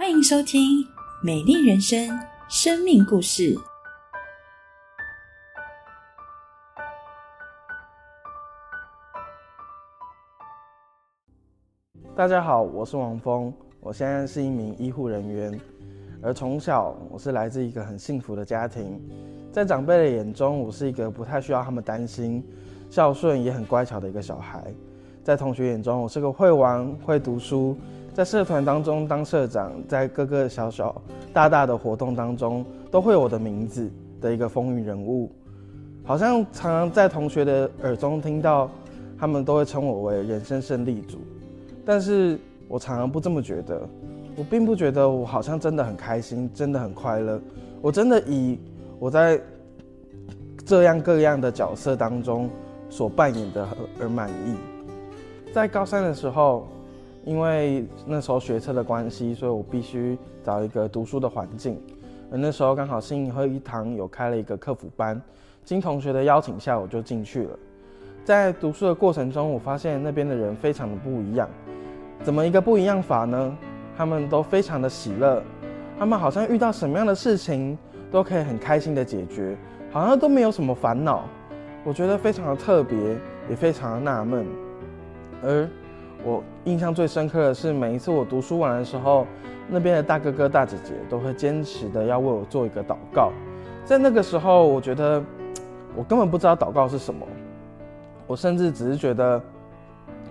欢迎收听《美丽人生》生命故事。大家好，我是王峰，我现在是一名医护人员。而从小，我是来自一个很幸福的家庭，在长辈的眼中，我是一个不太需要他们担心、孝顺也很乖巧的一个小孩。在同学眼中，我是个会玩、会读书，在社团当中当社长，在各个小小、大大的活动当中都会有我的名字的一个风云人物。好像常常在同学的耳中听到，他们都会称我为人生胜利组，但是我常常不这么觉得。我并不觉得我好像真的很开心，真的很快乐。我真的以我在这样各样的角色当中所扮演的而满意。在高三的时候，因为那时候学车的关系，所以我必须找一个读书的环境。而那时候刚好新营和一堂有开了一个客服班，经同学的邀请下，我就进去了。在读书的过程中，我发现那边的人非常的不一样。怎么一个不一样法呢？他们都非常的喜乐，他们好像遇到什么样的事情都可以很开心的解决，好像都没有什么烦恼。我觉得非常的特别，也非常的纳闷。而我印象最深刻的是，每一次我读书完的时候，那边的大哥哥大姐姐都会坚持的要为我做一个祷告。在那个时候，我觉得我根本不知道祷告是什么，我甚至只是觉得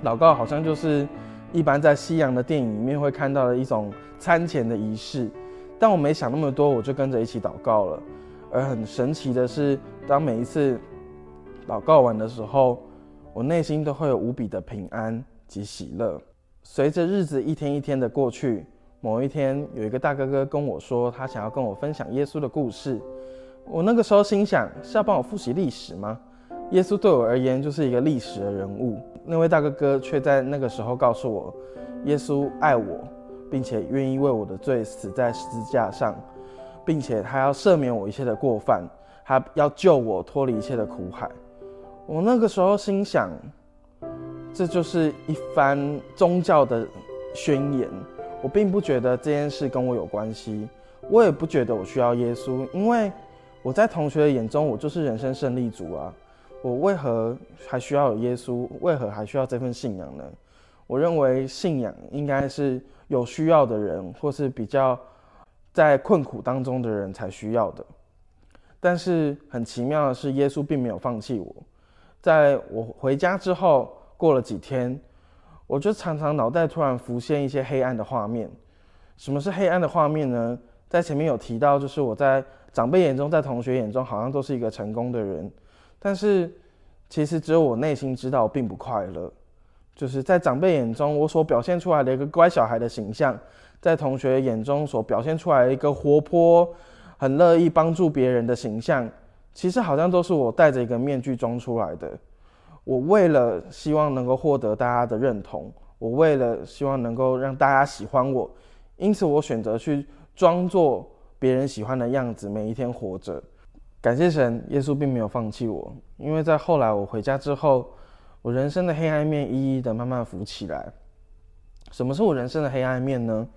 祷告好像就是。一般在西洋的电影里面会看到的一种餐前的仪式，但我没想那么多，我就跟着一起祷告了。而很神奇的是，当每一次祷告完的时候，我内心都会有无比的平安及喜乐。随着日子一天一天的过去，某一天有一个大哥哥跟我说，他想要跟我分享耶稣的故事。我那个时候心想，是要帮我复习历史吗？耶稣对我而言就是一个历史的人物。那位大哥哥却在那个时候告诉我，耶稣爱我，并且愿意为我的罪死在十字架上，并且他要赦免我一切的过犯，他要救我脱离一切的苦海。我那个时候心想，这就是一番宗教的宣言。我并不觉得这件事跟我有关系，我也不觉得我需要耶稣，因为我在同学的眼中，我就是人生胜利组啊。我为何还需要有耶稣？为何还需要这份信仰呢？我认为信仰应该是有需要的人，或是比较在困苦当中的人才需要的。但是很奇妙的是，耶稣并没有放弃我。在我回家之后，过了几天，我就常常脑袋突然浮现一些黑暗的画面。什么是黑暗的画面呢？在前面有提到，就是我在长辈眼中，在同学眼中，好像都是一个成功的人。但是，其实只有我内心知道，并不快乐。就是在长辈眼中，我所表现出来的一个乖小孩的形象，在同学眼中所表现出来的一个活泼、很乐意帮助别人的形象，其实好像都是我戴着一个面具装出来的。我为了希望能够获得大家的认同，我为了希望能够让大家喜欢我，因此我选择去装作别人喜欢的样子，每一天活着。感谢神，耶稣并没有放弃我，因为在后来我回家之后，我人生的黑暗面一一的慢慢浮起来。什么是我人生的黑暗面呢？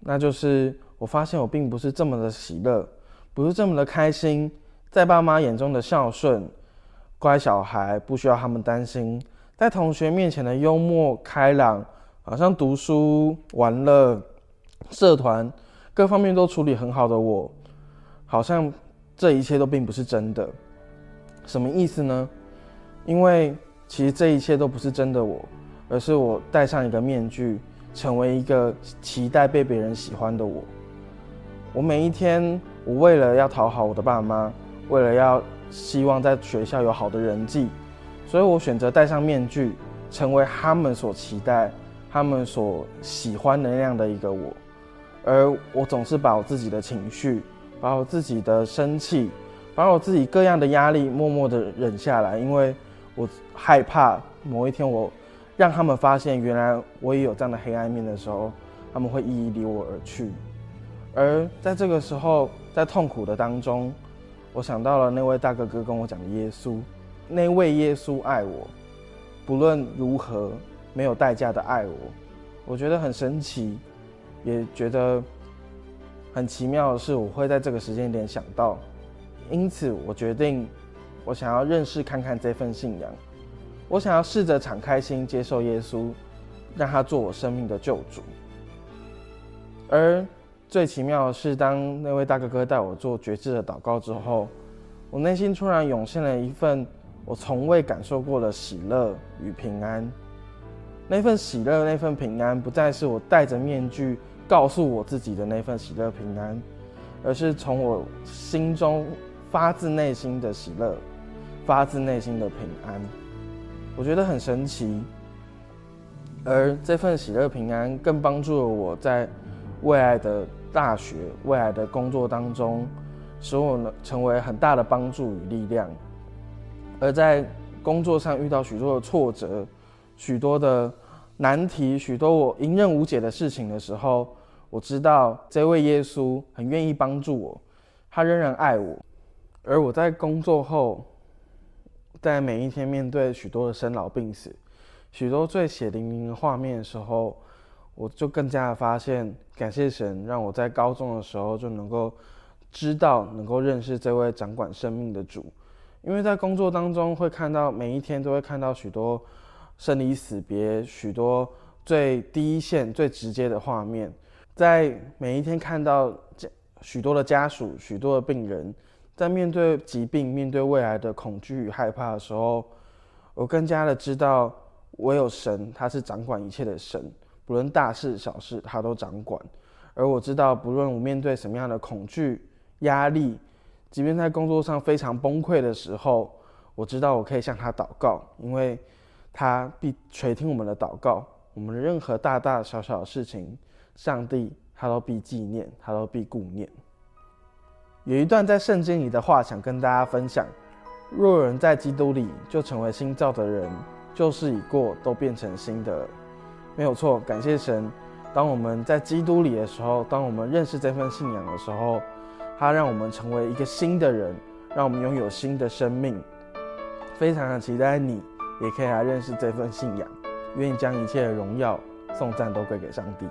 那就是我发现我并不是这么的喜乐，不是这么的开心，在爸妈眼中的孝顺、乖小孩，不需要他们担心，在同学面前的幽默开朗，好像读书、玩乐、社团各方面都处理很好的我，好像。这一切都并不是真的，什么意思呢？因为其实这一切都不是真的我，而是我戴上一个面具，成为一个期待被别人喜欢的我。我每一天，我为了要讨好我的爸妈，为了要希望在学校有好的人际，所以我选择戴上面具，成为他们所期待、他们所喜欢的那样的一个我。而我总是把我自己的情绪。把我自己的生气，把我自己各样的压力默默的忍下来，因为我害怕某一天我让他们发现原来我也有这样的黑暗面的时候，他们会一一离我而去。而在这个时候，在痛苦的当中，我想到了那位大哥哥跟我讲的耶稣，那位耶稣爱我，不论如何没有代价的爱我，我觉得很神奇。也觉得很奇妙的是，我会在这个时间点想到，因此我决定，我想要认识看看这份信仰，我想要试着敞开心接受耶稣，让他做我生命的救主。而最奇妙的是，当那位大哥哥带我做觉知的祷告之后，我内心突然涌现了一份我从未感受过的喜乐与平安。那份喜乐、那份平安，不再是我戴着面具告诉我自己的那份喜乐平安，而是从我心中发自内心的喜乐、发自内心的平安。我觉得很神奇，而这份喜乐平安更帮助了我在未来的大学、未来的工作当中，使我能成为很大的帮助与力量。而在工作上遇到许多的挫折、许多的难题、许多我迎刃无解的事情的时候，我知道这位耶稣很愿意帮助我，他仍然爱我。而我在工作后，在每一天面对许多的生老病死、许多最血淋淋的画面的时候，我就更加的发现，感谢神让我在高中的时候就能够知道、能够认识这位掌管生命的主。因为在工作当中会看到每一天都会看到许多生离死别、许多最第一线、最直接的画面，在每一天看到家许多的家属、许多的病人。在面对疾病、面对未来的恐惧与害怕的时候，我更加的知道，我有神，他是掌管一切的神，不论大事小事，他都掌管。而我知道，不论我面对什么样的恐惧、压力，即便在工作上非常崩溃的时候，我知道我可以向他祷告，因为他必垂听我们的祷告。我们的任何大大小小的事情，上帝他都必纪念，他都必顾念。有一段在圣经里的话，想跟大家分享：若有人在基督里，就成为新造的人，旧事已过，都变成新的。没有错，感谢神。当我们在基督里的时候，当我们认识这份信仰的时候，它让我们成为一个新的人，让我们拥有新的生命。非常的期待你也可以来认识这份信仰，愿意将一切的荣耀、颂赞都归给上帝。